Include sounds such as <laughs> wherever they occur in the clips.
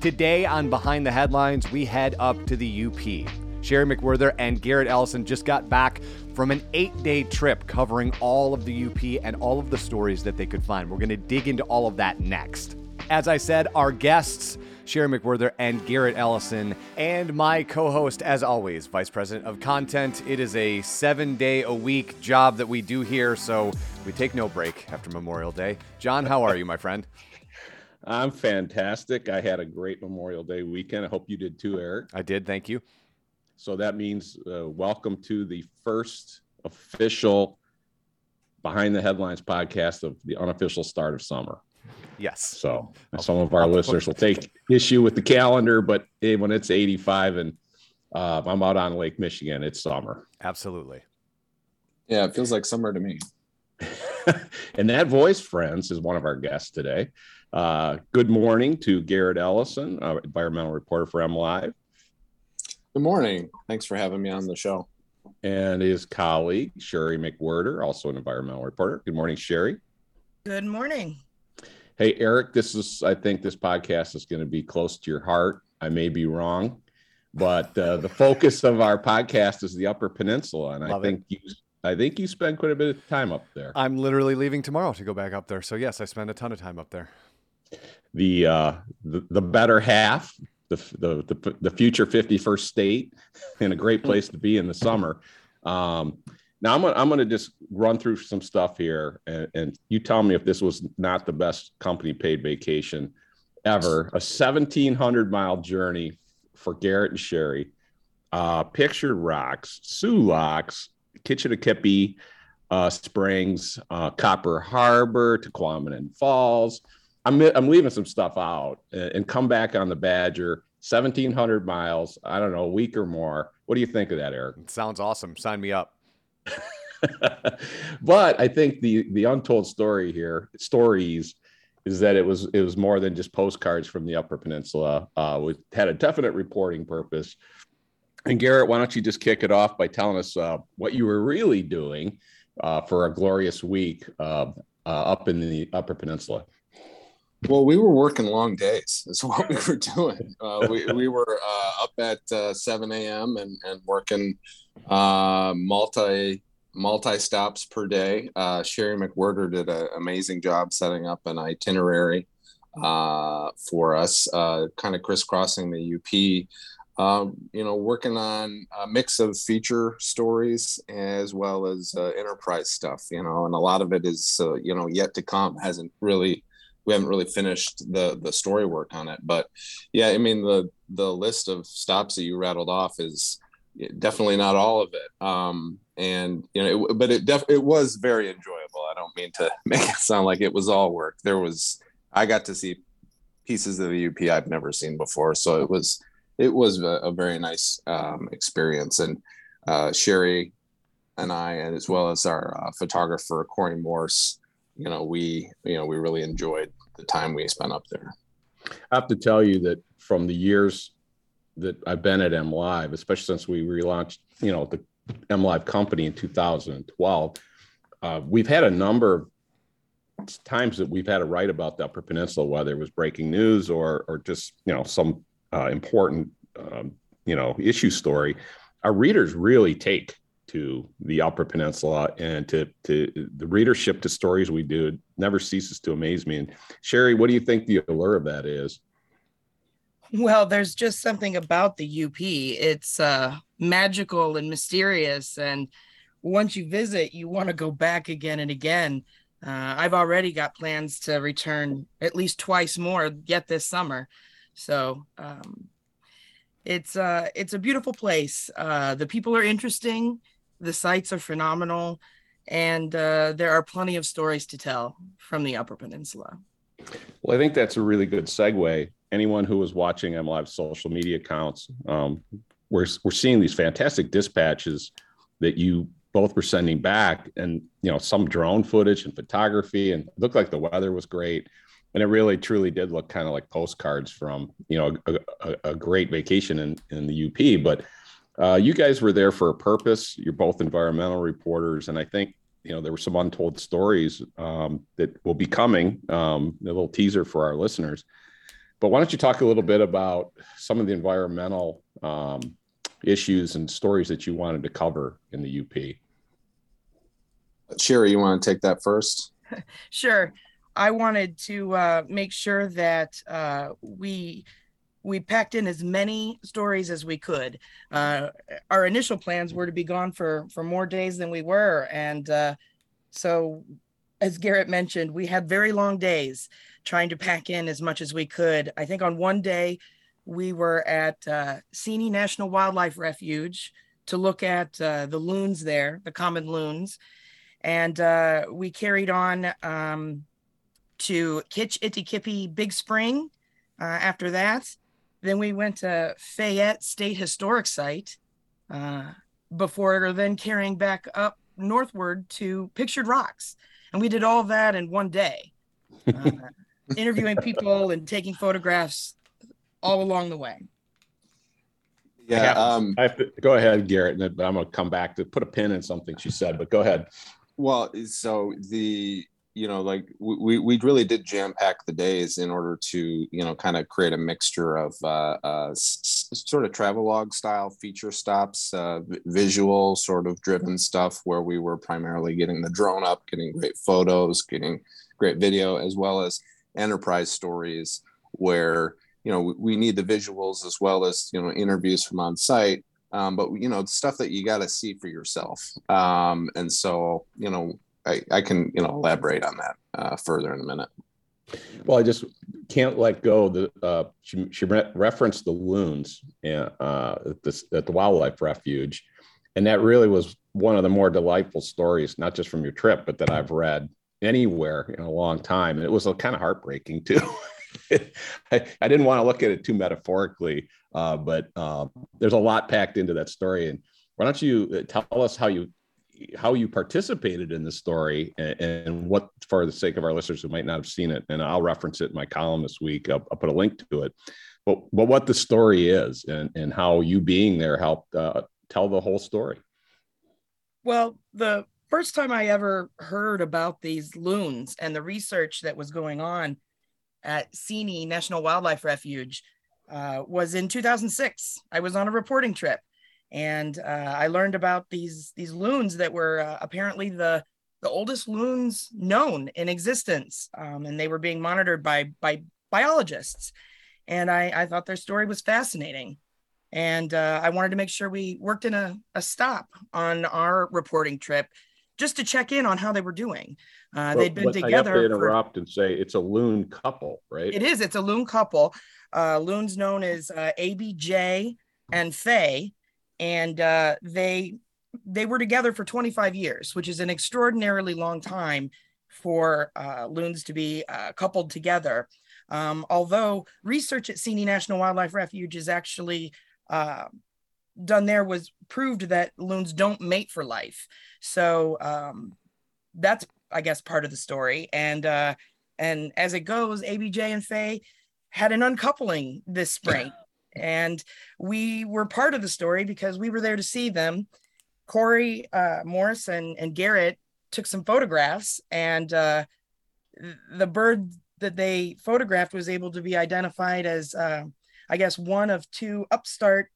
Today on Behind the Headlines, we head up to the UP. Sheri McWhirter and Garret Ellison just got back from an eight day trip covering all of the UP and all of the stories that they could find. We're going to dig into all of that next. As I said, our guests, Sheri McWhirter and Garret Ellison, and my co host, as always, Vice President of Content. It is a seven day a week job that we do here, so we take no break after Memorial Day. John, how are you, my friend? I'm fantastic. I had a great Memorial Day weekend. I hope you did too, Eric. I did. Thank you. So that means uh, welcome to the first official Behind the Headlines podcast of the unofficial start of summer. Yes. So some of our listeners will take issue with the calendar, but hey, when it's 85 and uh, I'm out on Lake Michigan, it's summer. Absolutely. Yeah, it feels like summer to me. <laughs> <laughs> and that voice, friends, is one of our guests today. Uh, good morning to Garret Ellison, uh, environmental reporter for MLive. Good morning. Thanks for having me on the show. And his colleague, Sheri McWhirter, also an environmental reporter. Good morning, Sheri. Good morning. Hey, Eric, this is, I think this podcast is going to be close to your heart. I may be wrong, but uh, the focus of our podcast is the Upper Peninsula. And Love I think it. you I think you spend quite a bit of time up there. I'm literally leaving tomorrow to go back up there. So yes, I spend a ton of time up there the uh, the, the better half, the, the the the future 51st state, and a great place to be in the summer. Um, now I'm gonna I'm gonna just run through some stuff here, and, and you tell me if this was not the best company paid vacation ever. A 1,700 mile journey for Garret and Sheri. Uh, Pictured Rocks, Soo Locks, Kitch-iti-kipi, uh, Springs, uh, Copper Harbor, Tahquamenon Falls, I'm I'm leaving some stuff out and come back on the Badger. 1700 miles. I don't know, a week or more. What do you think of that, Eric? It sounds awesome. Sign me up. <laughs> but I think the the untold story here, stories, is that it was it was more than just postcards from the Upper Peninsula. Uh, we had a definite reporting purpose. And Garret, why don't you just kick it off by telling us uh, what you were really doing uh, for a glorious week uh, uh, up in the Upper Peninsula? Well, we were working long days. Is what we were doing. <laughs> Uh, we we were uh, up at uh, 7 a.m. and and working uh, multi multi stops per day. Uh, Sheri McWhirter did an amazing job setting up an itinerary uh, for us, kind of crisscrossing the UP. Um, you know, working on a mix of feature stories as well as enterprise stuff. You know, and a lot of it is you know yet to come. Hasn't really we haven't really finished the the story work on it but yeah i mean the the list of stops that you rattled off is definitely not all of it um and you know it, but it def it was very enjoyable i don't mean to <laughs> make it sound like it was all work there was i got to see pieces of the up i've never seen before so it was it was a, a very nice um, experience and uh, sheri and i and as well as our uh, photographer cory morse you know we you know we really enjoyed the time we spent up there. I have to tell you that from the years that I've been at M Live, especially since we relaunched, you know, the M Live company in 2012, uh, we've had a number of times that we've had to write about the Upper Peninsula, whether it was breaking news or or just you know some uh, important um, you know issue story. Our readers really take to the Upper Peninsula and to to the readership to stories we do never ceases to amaze me. And Sheri, what do you think the allure of that is? Well, there's just something about the UP. It's uh, magical and mysterious, and once you visit, you want to go back again and again. Uh, I've already got plans to return at least twice more yet this summer. So um, it's uh, it's a beautiful place. Uh, the people are interesting the sites are phenomenal, and uh, there are plenty of stories to tell from the Upper Peninsula. Well, I think that's a really good segue. Anyone who was watching MLive social media accounts, um, we're, we're seeing these fantastic dispatches that you both were sending back and you know some drone footage and photography and looked like the weather was great and it really truly did look kind of like postcards from you know a, a, a great vacation in, in the up but uh, you guys were there for a purpose. You're both environmental reporters, and I think you know there were some untold stories um, that will be coming. Um, a little teaser for our listeners. but why don't you talk a little bit about some of the environmental um, issues and stories that you wanted to cover in the UP? Sheri, you want to take that first? <laughs> Sure. I wanted to uh, make sure that uh, we we packed in as many stories as we could. Uh, our initial plans were to be gone for for more days than we were, and uh, so as Garret mentioned, we had very long days trying to pack in as much as we could. I think on one day we were at uh, Seney National Wildlife Refuge to look at uh, the loons there, the common loons, and uh, we carried on um, to Kitch-iti-kipi Big Spring. Uh, after that, then we went to Fayette State Historic Site uh, before then carrying back up northward to Pictured Rocks. And we did all that in one day, uh, <laughs> interviewing people and taking photographs all along the way. Yeah. Um, I have to, go ahead, Garret, but I'm going to come back to put a pin in something she said, but go ahead. Well, so the you know like we we really did jam pack the days in order to you know kind of create a mixture of uh, uh, s- sort of travelogue style feature stops, uh, visual sort of driven stuff where we were primarily getting the drone up, getting great photos, getting great video, as well as enterprise stories where you know we need the visuals as well as you know interviews from on site. Um, but you know stuff that you got to see for yourself. Um, and so you know I, I can you know elaborate on that uh, further in a minute. Well i just can't let go the uh, she, she re- referenced the loons uh, at, this, at the wildlife refuge. And that really was one of the more delightful stories not just from your trip but that i've read anywhere in a long time. And it was a kind of heartbreaking too. <laughs> I, I, didn't want to look at it too metaphorically uh, but uh, there's a lot packed into that story. And why don't you uh, tell us how you how you participated in the story and, and, what, for the sake of our listeners who might not have seen it, and I'll reference it in my column this week. I'll, I'll put a link to it. But but what the story is and and how you being there helped uh, tell the whole story. Well, the first time I ever heard about these loons and the research that was going on at Seney National Wildlife Refuge uh, was in 2006. I was on a reporting trip, and uh, I learned about these these loons that were uh, apparently the the oldest loons known in existence, um, and they were being monitored by by biologists. And I, I thought their story was fascinating, and uh, I wanted to make sure we worked in a, a stop on our reporting trip just to check in on how they were doing. Uh, they'd been together. I have to interrupt for, and say it's a loon couple, right? It is. It's a loon couple. Uh, loons known as uh, ABJ and Faye, and uh, they they were together for 25 years, which is an extraordinarily long time for uh, loons to be uh, coupled together. Um, although research at Seney National Wildlife Refuge is actually uh, done there was proved that loons don't mate for life. So um, that's I guess part of the story. And uh, and as it goes, ABJ and Faye had an uncoupling this spring. <laughs> and we were part of the story because we were there to see them. Cory uh, Morris and, and Garret took some photographs, and uh, the bird that they photographed was able to be identified as, uh, I guess, one of two upstart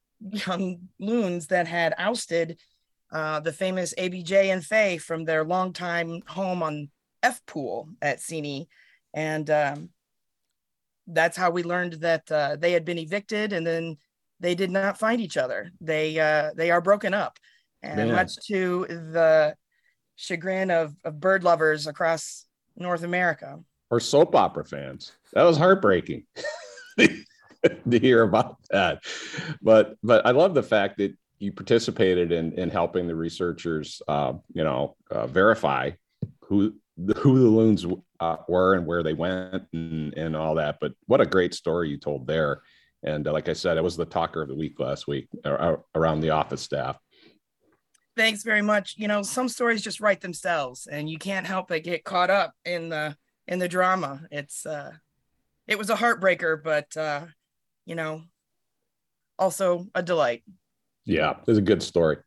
young loons that had ousted uh, the famous ABJ and Faye from their longtime home on F Pool at Seney. And um, that's how we learned that uh, they had been evicted and then they did not find each other. They uh, they are broken up, and Man. much to the chagrin of, of bird lovers across North America or soap opera fans. That was heartbreaking <laughs> to hear about that. But but I love the fact that you participated in in helping the researchers, uh, you know, uh, verify who who the loons uh, were and where they went and, and all that. But what a great story you told there. And uh, like I said, it was the talker of the week last week uh, around the office staff. Thanks very much. You know, some stories just write themselves, and you can't help but get caught up in the in the drama. It's uh, it was a heartbreaker, but uh, you know, also a delight. Yeah, it was a good story.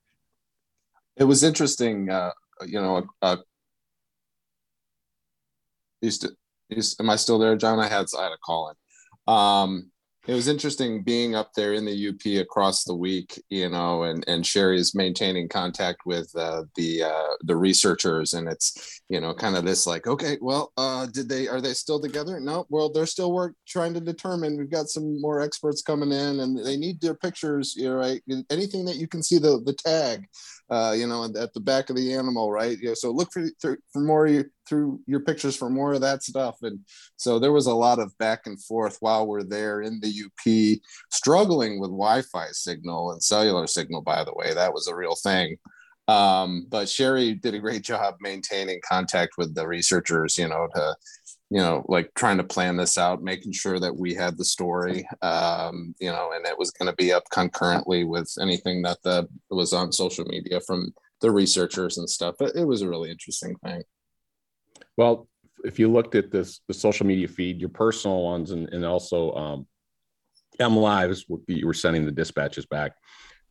It was interesting. Uh, you know, a, He's, he's, am I still there, John? I had I had a call in. Um, it was interesting being up there in the UP across the week, you know, and and Sheri is maintaining contact with uh, the uh, the researchers, and it's you know kind of this like, okay, well, uh, did they are they still together? No, well, they're still work trying to determine. We've got some more experts coming in, and they need their pictures, you know, right? Anything that you can see the the tag, uh, you know, at the back of the animal, right? Yeah, so look for for more through your pictures for more of that stuff. And so there was a lot of back and forth while we're there in the UP, struggling with Wi-Fi signal and cellular signal. By the way, that was a real thing. Um, but Sheri did a great <laughs> job maintaining contact with the researchers. You know, to you know, like trying to plan this out, making sure that we had the story, um, you know, and it was going to be up concurrently with anything that the was on social media from the researchers and stuff. But it was a really interesting thing. Well, if you looked at this, the social media feed, your personal ones, and, and also um, M Lives, you were sending the dispatches back.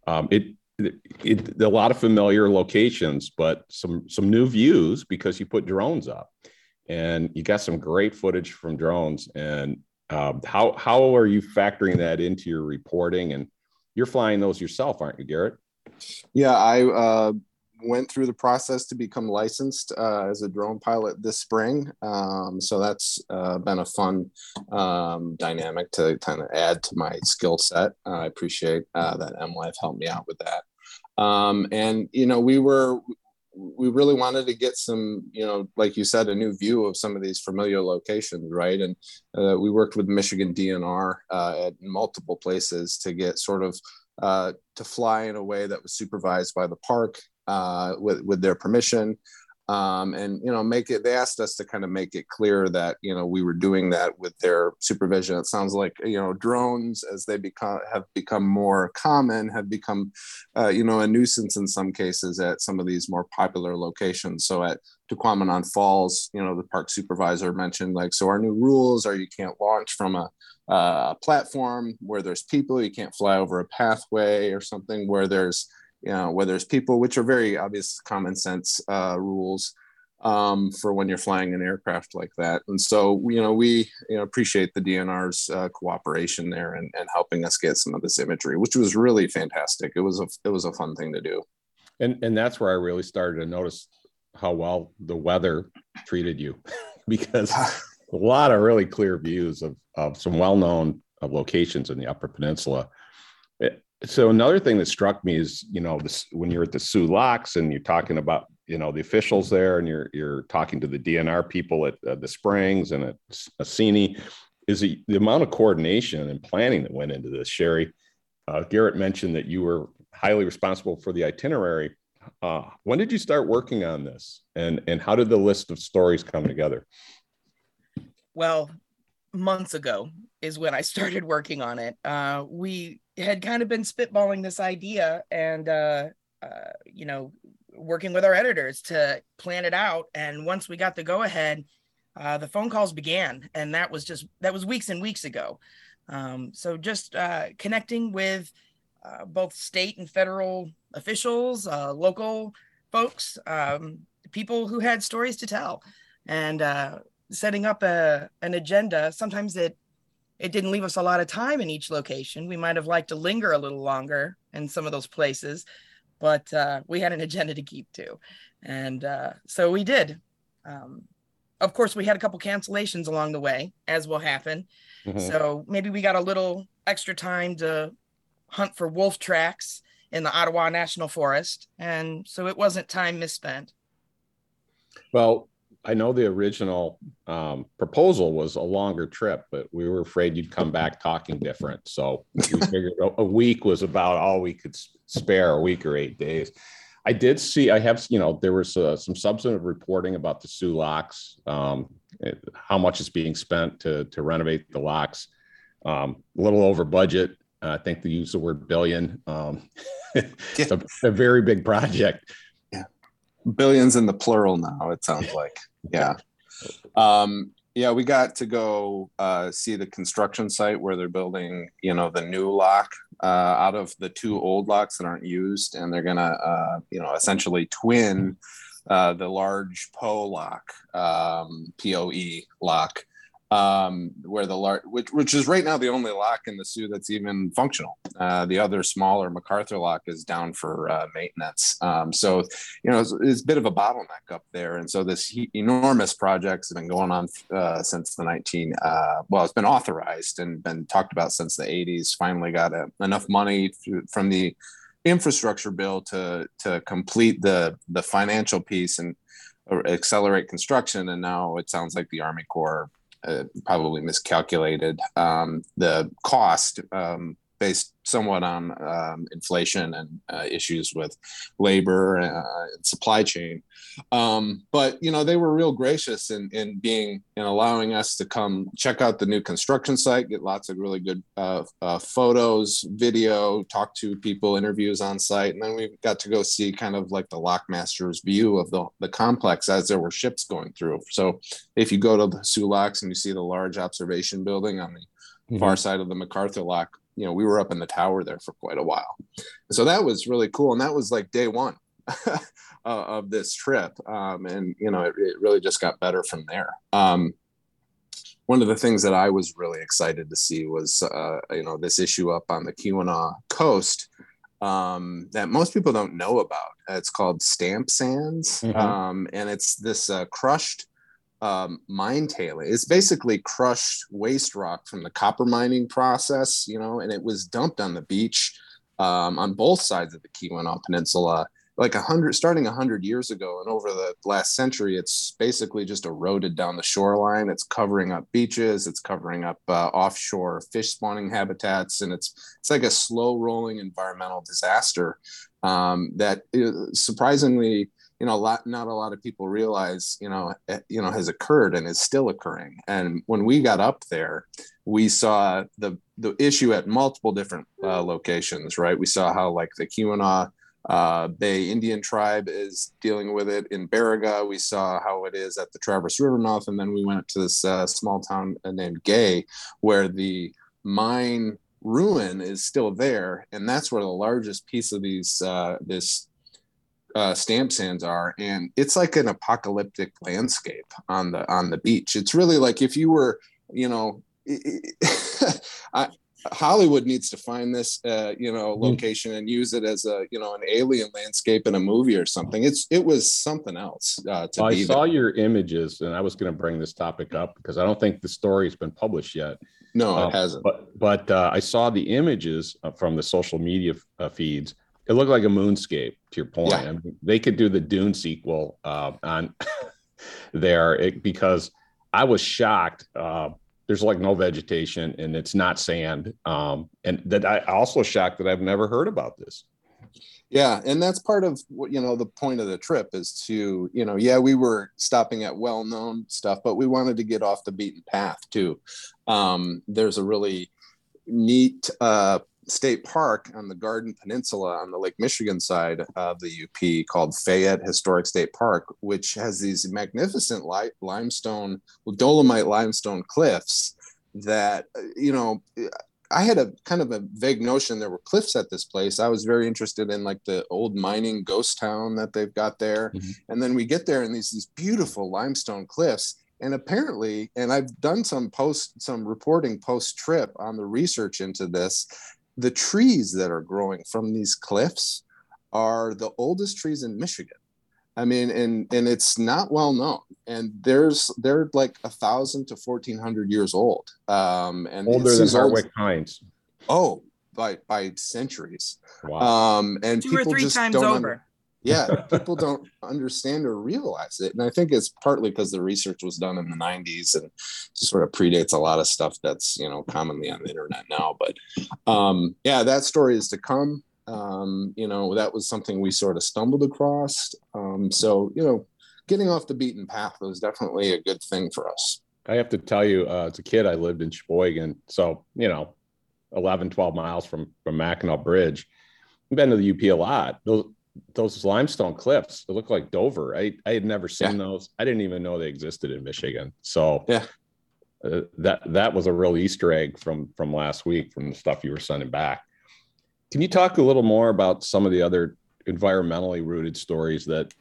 Um, it, it, it, a lot of familiar locations, but some some new views because you put drones up, and you got some great footage from drones. And um, how how are you factoring that into your reporting? And you're flying those yourself, aren't you, Garret? Yeah, I uh, went through the process to become licensed uh, as a drone pilot this spring. Um, so that's uh, been a fun um, dynamic to kind of add to my skill set. I appreciate uh, that MLive helped me out with that. Um, and, you know, we were, we really wanted to get some, you know, like you said, a new view of some of these familiar locations, right? And uh, we worked with Michigan DNR uh, at multiple places to get sort of uh, to fly in a way that was supervised by the park uh, with with their permission. Um, and you know, make it. They asked us to kind of make it clear that you know we were doing that with their supervision. It sounds like you know drones, as they become have become more common, have become uh, you know a nuisance in some cases at some of these more popular locations. So at Tahquamenon Falls, you know, the park supervisor mentioned like, so our new rules are you can't launch from a, a platform where there's people, you can't fly over a pathway or something where there's you know, where there's people, which are very obvious common sense uh, rules um, for when you're flying an aircraft like that. And so, you know, we you know, appreciate the DNR's uh, cooperation there and, and helping us get some of this imagery, which was really fantastic. It was a it was a fun thing to do. And and that's where I really started to notice how well the weather treated you, <laughs> because a lot of really clear views of of some well known locations in the Upper Peninsula. So another thing that struck me is, you know, this when you're at the Soo Locks and you're talking about, you know, the officials there, and you're you're talking to the DNR people at uh, the Springs and at Assini, is the, the amount of coordination and planning that went into this. Sheri, uh, Garret mentioned that you were highly responsible for the itinerary. Uh, when did you start working on this, and and how did the list of stories come together? Well, months ago is when I started working on it. Uh, we had kind of been spitballing this idea and, uh, uh, you know, working with our editors to plan it out. And once we got the go ahead, uh, the phone calls began. And that was just, that was weeks and weeks ago. Um, so just uh, connecting with uh, both state and federal officials, local folks, um, people who had stories to tell. And setting up a an agenda sometimes it it didn't leave us a lot of time in each location. We might have liked to linger a little longer in some of those places but uh, we had an agenda to keep to. And uh, so we did. Um, of course we had a couple cancellations along the way as will happen. Mm-hmm. so maybe we got a little extra time to hunt for wolf tracks in the ottawa national forest and so it wasn't time misspent. Well I know the original um, proposal was a longer trip, but we were afraid you'd come back talking different. So we <laughs> figured a, week was about all we could spare, a week or eight days. I did see, I have, you know, there was uh, some substantive reporting about the Soo locks, um, how much is being spent to, to renovate the locks. Um, a little over budget. I think they use the word billion. Um, <laughs> it's a, a very big project billions in the plural now it sounds like. Yeah. Um yeah we got to go uh, see the construction site where they're building you know the new lock uh, out of the two old locks that aren't used and they're gonna uh, you know essentially twin uh, the large poe lock um, poe lock um, where the large, which, which is right now the only lock in the Soo that's even functional. Uh, the other smaller MacArthur lock is down for uh, maintenance. Um, so, you know, it's, it's, a bit of a bottleneck up there. And so this enormous project's been going on uh, since the 19, uh, well, it's been authorized and been talked about since the 80s. Finally got a, enough money from the infrastructure bill to to complete the the financial piece and accelerate construction. And now it sounds like the Army Corps uh, probably miscalculated um, the cost um, based somewhat on um, inflation and uh, issues with labor uh, and supply chain. Um, but you know they were real gracious in, in being in allowing us to come check out the new construction site, get lots of really good uh, uh, photos, video, talk to people, interviews on site, and then we got to go see kind of like the lockmaster's view of the, the complex as there were ships going through. So if you go to the Soo Locks and you see the large observation building on the mm-hmm. far side of the MacArthur Lock, you know, we were up in the tower there for quite a while. So that was really cool. And that was like day one <laughs> of this trip. Um, and, you know, it, it, really just got better from there. Um, one of the things that I was really excited to see was, uh, you know, this issue up on the Keweenaw coast um, that most people don't know about. It's called stamp sands. Mm-hmm. Um, and it's this uh, crushed um, mine tailing. It's basically crushed waste rock from the copper mining process, you know, and it was dumped on the beach um, on both sides of the Keweenaw Peninsula, like a hundred, starting a hundred years ago, and over the last century, it's basically just eroded down the shoreline. It's covering up beaches, it's covering up uh, offshore fish spawning habitats, and it's it's like a slow rolling environmental disaster um, that uh, surprisingly you know a lot not a lot of people realize you know eh, you know has occurred and is still occurring. And when we got up there we saw the the issue at multiple different uh, locations right? We saw how like the Keweenaw uh, Bay Indian tribe is dealing with it. In Baraga. We saw how it is at the Traverse River mouth, and then we went to this uh, small town named Gay, where the mine ruin is still there, and that's where the largest piece of these uh, this uh, stamp sands are, and it's like an apocalyptic landscape on the on the beach. It's really like if you were, you know, <laughs> I, Hollywood needs to find this, uh, you know, hmm. location and use it as a, you know, an alien landscape in a movie or something. It's it was something else. Uh, well, I saw there. your images, and I was going to bring this topic up because I don't think the story has been published yet. No, uh, it hasn't. But but uh, I saw the images uh, from the social media uh, feeds it looked like a moonscape to your point. Yeah. I mean, they could do the Dune sequel uh, on <laughs> there it, because I was shocked. Uh, there's like no vegetation and it's not sand. Um, and that I also shocked that I've never heard about this. Yeah, and that's part of what you know the point of the trip is to you know yeah we were stopping at well-known stuff, but we wanted to get off the beaten path too. Um, there's a really neat uh, state park on the Garden Peninsula on the Lake Michigan side of the UP called Fayette Historic State Park, which has these magnificent li- limestone, well, dolomite limestone cliffs that, you know, I had a kind of a vague notion there were cliffs at this place. I was very interested in like the old mining ghost town that they've got there. Mm-hmm. And then we get there and these these beautiful limestone cliffs and apparently and i've done some post some reporting post trip on the research into this the trees that are growing from these cliffs are the oldest trees in Michigan. I mean, and and it's not well known. And there's they're like a thousand to fourteen hundred years old. Um, and older than Hartwick Pines. Oh, by by centuries. Wow. Um, and two people or three just times don't over. Under, yeah <laughs> people don't understand or realize it. And i think it's partly because the research was done in the 90s and sort of predates a lot of stuff that's you know commonly on the internet now. But um, yeah that story is to come. Um, you know that was something we sort of stumbled across. Um, so you know getting off the beaten path was definitely a good thing for us. I have to tell you uh, as a kid i lived in cheboygan so you know 11 12 miles from from mackinac bridge. I've been to the UP a lot. Those those limestone cliffs, they look like Dover. I, I had never seen yeah. those. I didn't even know they existed in Michigan. So yeah, uh, that that was a real Easter egg from from last week from the stuff you were sending back. Can you talk a little more about some of the other environmentally rooted stories that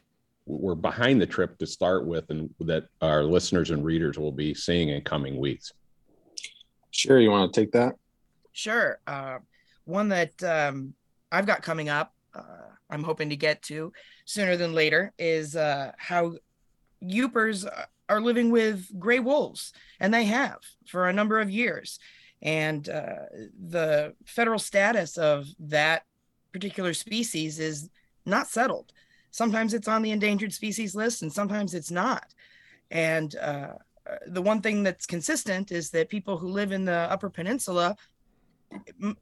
were behind the trip to start with, and that our listeners and readers will be seeing in coming weeks? Sure, you want to take that? Sure. Uh, one that um, I've got coming up, uh, I'm hoping to get to sooner than later, is uh, how Yoopers are living with gray wolves, and they have for a number of years. And uh, the federal status of that particular species is not settled. Sometimes it's on the endangered species list, and sometimes it's not. And uh, the one thing that's consistent is that people who live in the Upper Peninsula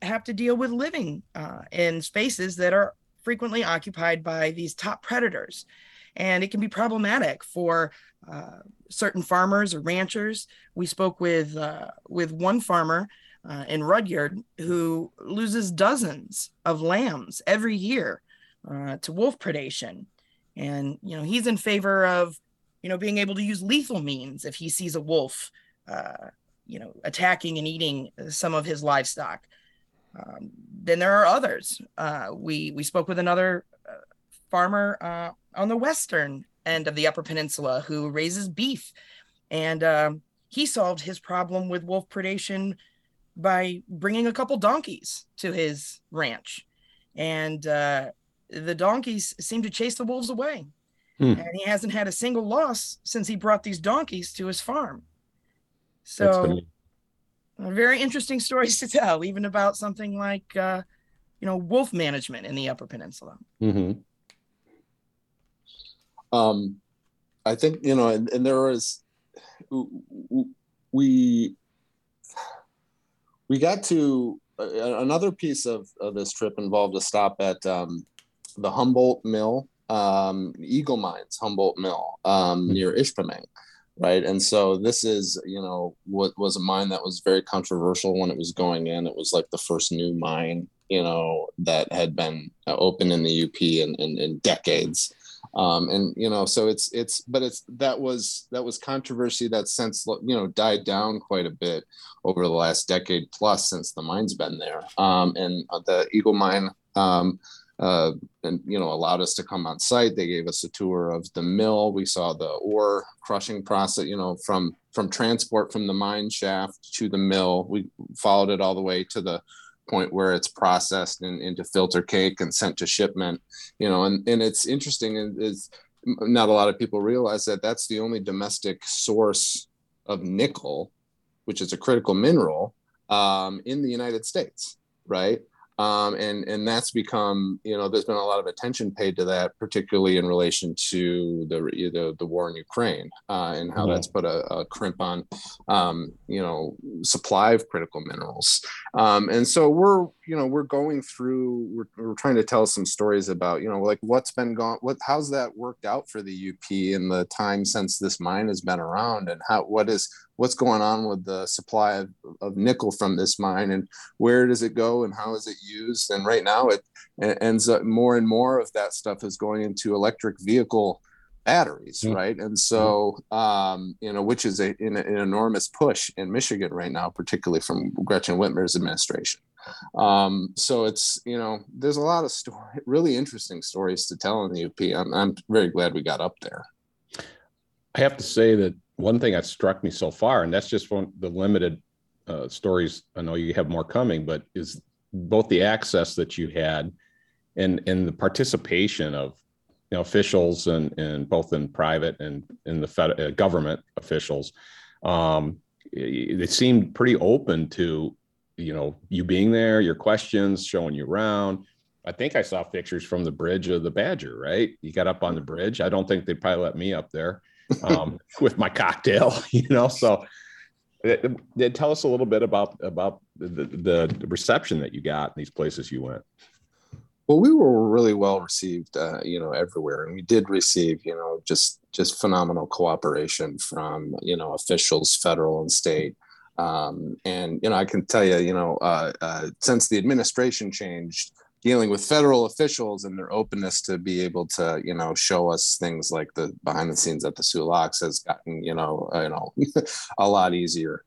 have to deal with living uh, in spaces that are frequently occupied by these top predators. And it can be problematic for uh, certain farmers or ranchers. We spoke with uh, with one farmer uh, in Rudyard who loses dozens of lambs every year uh, to wolf predation, and you know he's in favor of you know being able to use lethal means if he sees a wolf uh, you know attacking and eating some of his livestock. Um, then there are others. Uh, we we spoke with another farmer on the western end of the Upper Peninsula who raises beef. And um, he solved his problem with wolf predation by bringing a couple donkeys to his ranch. And uh, the donkeys seem to chase the wolves away. Hmm. And he hasn't had a single loss since he brought these donkeys to his farm. So, very interesting stories <laughs> to tell, even about something like, uh, you know, wolf management in the Upper Peninsula. Mm-hmm. Um, I think you know, and, and there was we we got to uh, another piece of, of, this trip involved a stop at um, the Humboldt Mill, um, Eagle Mines Humboldt Mill um, hmm. near Ishpeming, right? And so this is, you know, what was a mine that was very controversial when it was going in. It was like the first new mine, you know, that had been uh, open in the UP in, in, in decades um, and you know so it's it's but it's that was that was controversy that since you know died down quite a bit over the last decade plus since the mine's been there um, and the eagle mine um, uh, and you know allowed us to come on site. They gave us a tour of the mill. We saw the ore crushing process you know from from transport from the mine shaft to the mill. We followed it all the way to the point where it's processed in, into filter cake and sent to shipment you know and, and it's interesting is not a lot of people realize that that's the only domestic source of nickel which is a critical mineral um, in the united states right um, and and that's become you know there's been a lot of attention paid to that, particularly in relation to the the, the war in Ukraine uh, and how mm-hmm. that's put a, a crimp on um, you know supply of critical minerals. Um, and so we're you know we're going through we're, we're trying to tell some stories about you know like what's been gone what how's that worked out for the UP in the time since this mine has been around and how what is what's going on with the supply of, of nickel from this mine and where does it go and how is it used? And right now it, it ends up more and more of that stuff is going into electric vehicle batteries mm-hmm. right and so um, you know which is a, an, an, enormous push in michigan right now particularly from gretchen whitmer's administration um, so it's you know there's a lot of story <laughs> really interesting stories to tell in the up i'm, I'm very glad we got up there i have to say that one thing that struck me so far, and that's just one the limited uh, stories. I know you have more coming, but is both the access that you had and and the participation of know officials and and both in private and in the fed, uh, government officials. Um, they seemed pretty open to you know you being there, your questions, showing you around. I think I saw pictures from the bridge of the Badger, right? You got up on the bridge. I don't think they'd probably let me up there um, <laughs> with my cocktail, <laughs> you know. So, it, it, tell us a little bit about about the, the, reception that you got in these places you went. Well, we were really well received, uh, you know, everywhere, and we did receive, you know, just just phenomenal cooperation from you know officials, federal and state. Um, and you know, I can tell you, you know, uh, uh, since the administration changed, dealing with federal officials and their openness to be able to you know show us things like the behind the scenes at the Soo Locks has gotten you know you know <laughs> a lot easier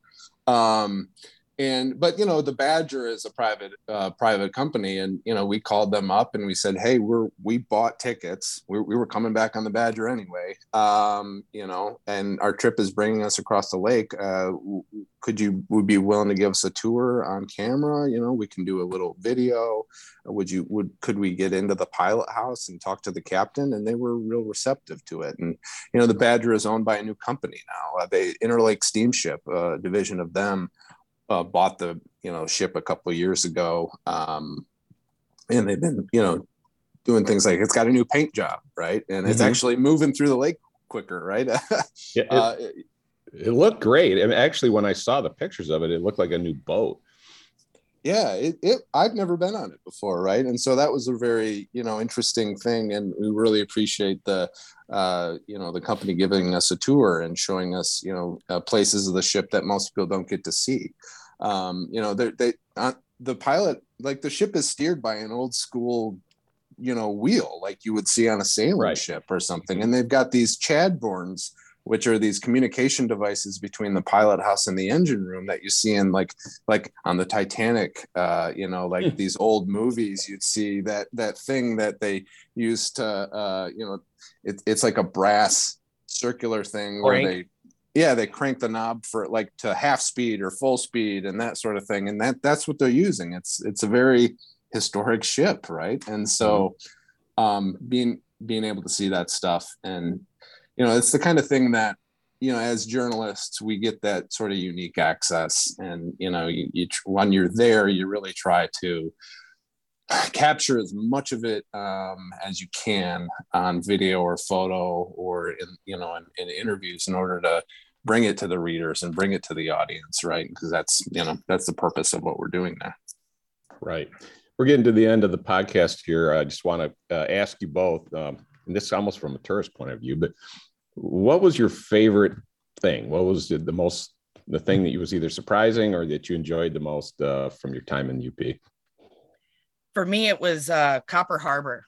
um and but you know the badger is a private uh, private company and you know we called them up and we said hey we're we bought tickets. We, we were coming back on the badger anyway. Um, you know and our trip is bringing us across the lake. Uh, could you would be willing to give us a tour on camera? You know we can do a little video. Would you would could we get into the pilot house and talk to the captain? And they were real receptive to it. And you know the badger is owned by a new company now. Uh, they interlake steamship a division of them uh, bought the you know ship a couple of years ago, um, and they've been you know doing things like it's got a new paint job, right? And it's mm-hmm. actually moving through the lake quicker, right? <laughs> yeah, it, uh, it, looked great. I mean, actually, when I saw the pictures of it, it looked like a new boat. Yeah, it, it I've never been on it before, right? And so that was a very you know interesting thing, and we really appreciate the uh, you know the company giving us a tour and showing us you know uh, places of the ship that most people don't get to see um, you know they they uh, the pilot like the ship is steered by an old school you know wheel like you would see on a sailing right. ship or something and they've got these chadburns which are these communication devices between the pilot house and the engine room that you see in like like on the Titanic, uh, you know, like hmm. these old movies. You'd see that that thing that they used to, uh, you know, it, it's like a brass circular thing where they yeah they crank the knob for like to half speed or full speed and that sort of thing and that that's what they're using it's it's a very historic ship right and so mm-hmm. um being being able to see that stuff and you know it's the kind of thing that you know as journalists we get that sort of unique access and you know you, you when you're there you really try to capture as much of it um, as you can on video or photo or in you know in, in, interviews in order to bring it to the readers and bring it to the audience right? Because that's you know that's the purpose of what we're doing there. Right. We're getting to the end of the podcast here. I just want to uh, ask you both um, and this is almost from a tourist point of view but what was your favorite thing what was the, the most the thing that you was either surprising or that you enjoyed the most uh, from your time in up for me it was uh, copper harbor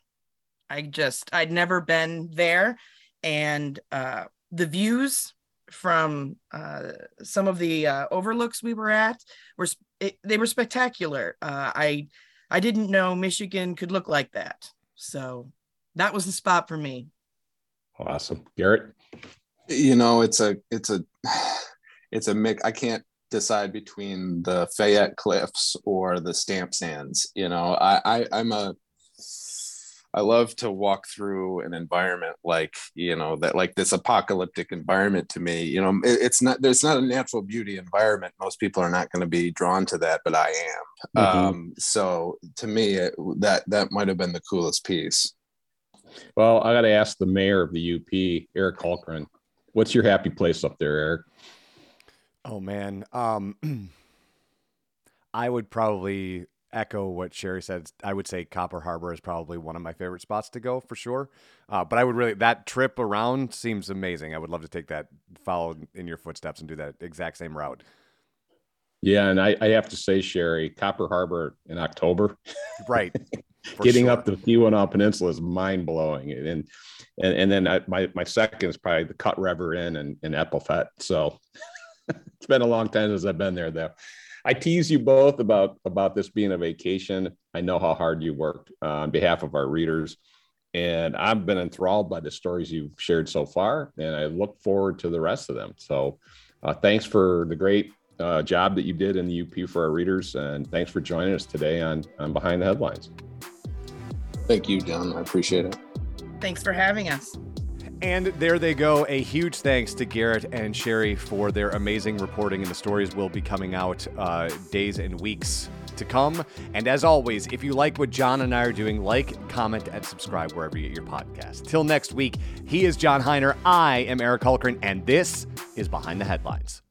i just i'd never been there and uh, the views from uh, some of the uh, overlooks we were at were it, they were spectacular. Uh, I I didn't know Michigan could look like that, so that was the spot for me. Awesome, Garret. You know, it's a it's a <sighs> it's a mix. I can't decide between the Fayette Cliffs or the Stamp Sands. You know, I, I I'm a I love to walk through an environment like you know that like this apocalyptic environment to me. You know, it, it's not there's not a natural beauty environment. Most people are not going to be drawn to that, but I am. Mm-hmm. Um, so to me, it, that that might have been the coolest piece. Well, I got to ask the mayor of the UP, Eric Hultgren, what's your happy place up there, Eric? Oh man, um, <clears throat> I would probably echo what Sheri said. I would say Copper Harbor is probably one of my favorite spots to go for sure. Uh, but I would really that trip around seems amazing. I would love to take that, follow in your footsteps, and do that exact same route. Yeah, and I, I have to say, Sheri, Copper Harbor in October, right? <laughs> Getting sure. up the Keweenaw Peninsula is mind blowing, and and and then I, my my second is probably the Cut River Inn and in Epoufette. So <laughs> it's been a long time since I've been there, though. I tease you both about about this being a vacation. I know how hard you worked uh, on behalf of our readers, and I've been enthralled by the stories you've shared so far, and I look forward to the rest of them. So, uh, thanks for the great uh, job that you did in the UP for our readers, and thanks for joining us today on on Behind the Headlines. Thank you, John. I appreciate it. Thanks for having us. And there they go. A huge thanks to Garret and Sheri for their amazing reporting, and the stories will be coming out uh, days and weeks to come. And as always, if you like what John and I are doing, like, comment, and subscribe wherever you get your podcast. Till next week, he is John Hiner. I am Eric Hultgren, and this is Behind the Headlines.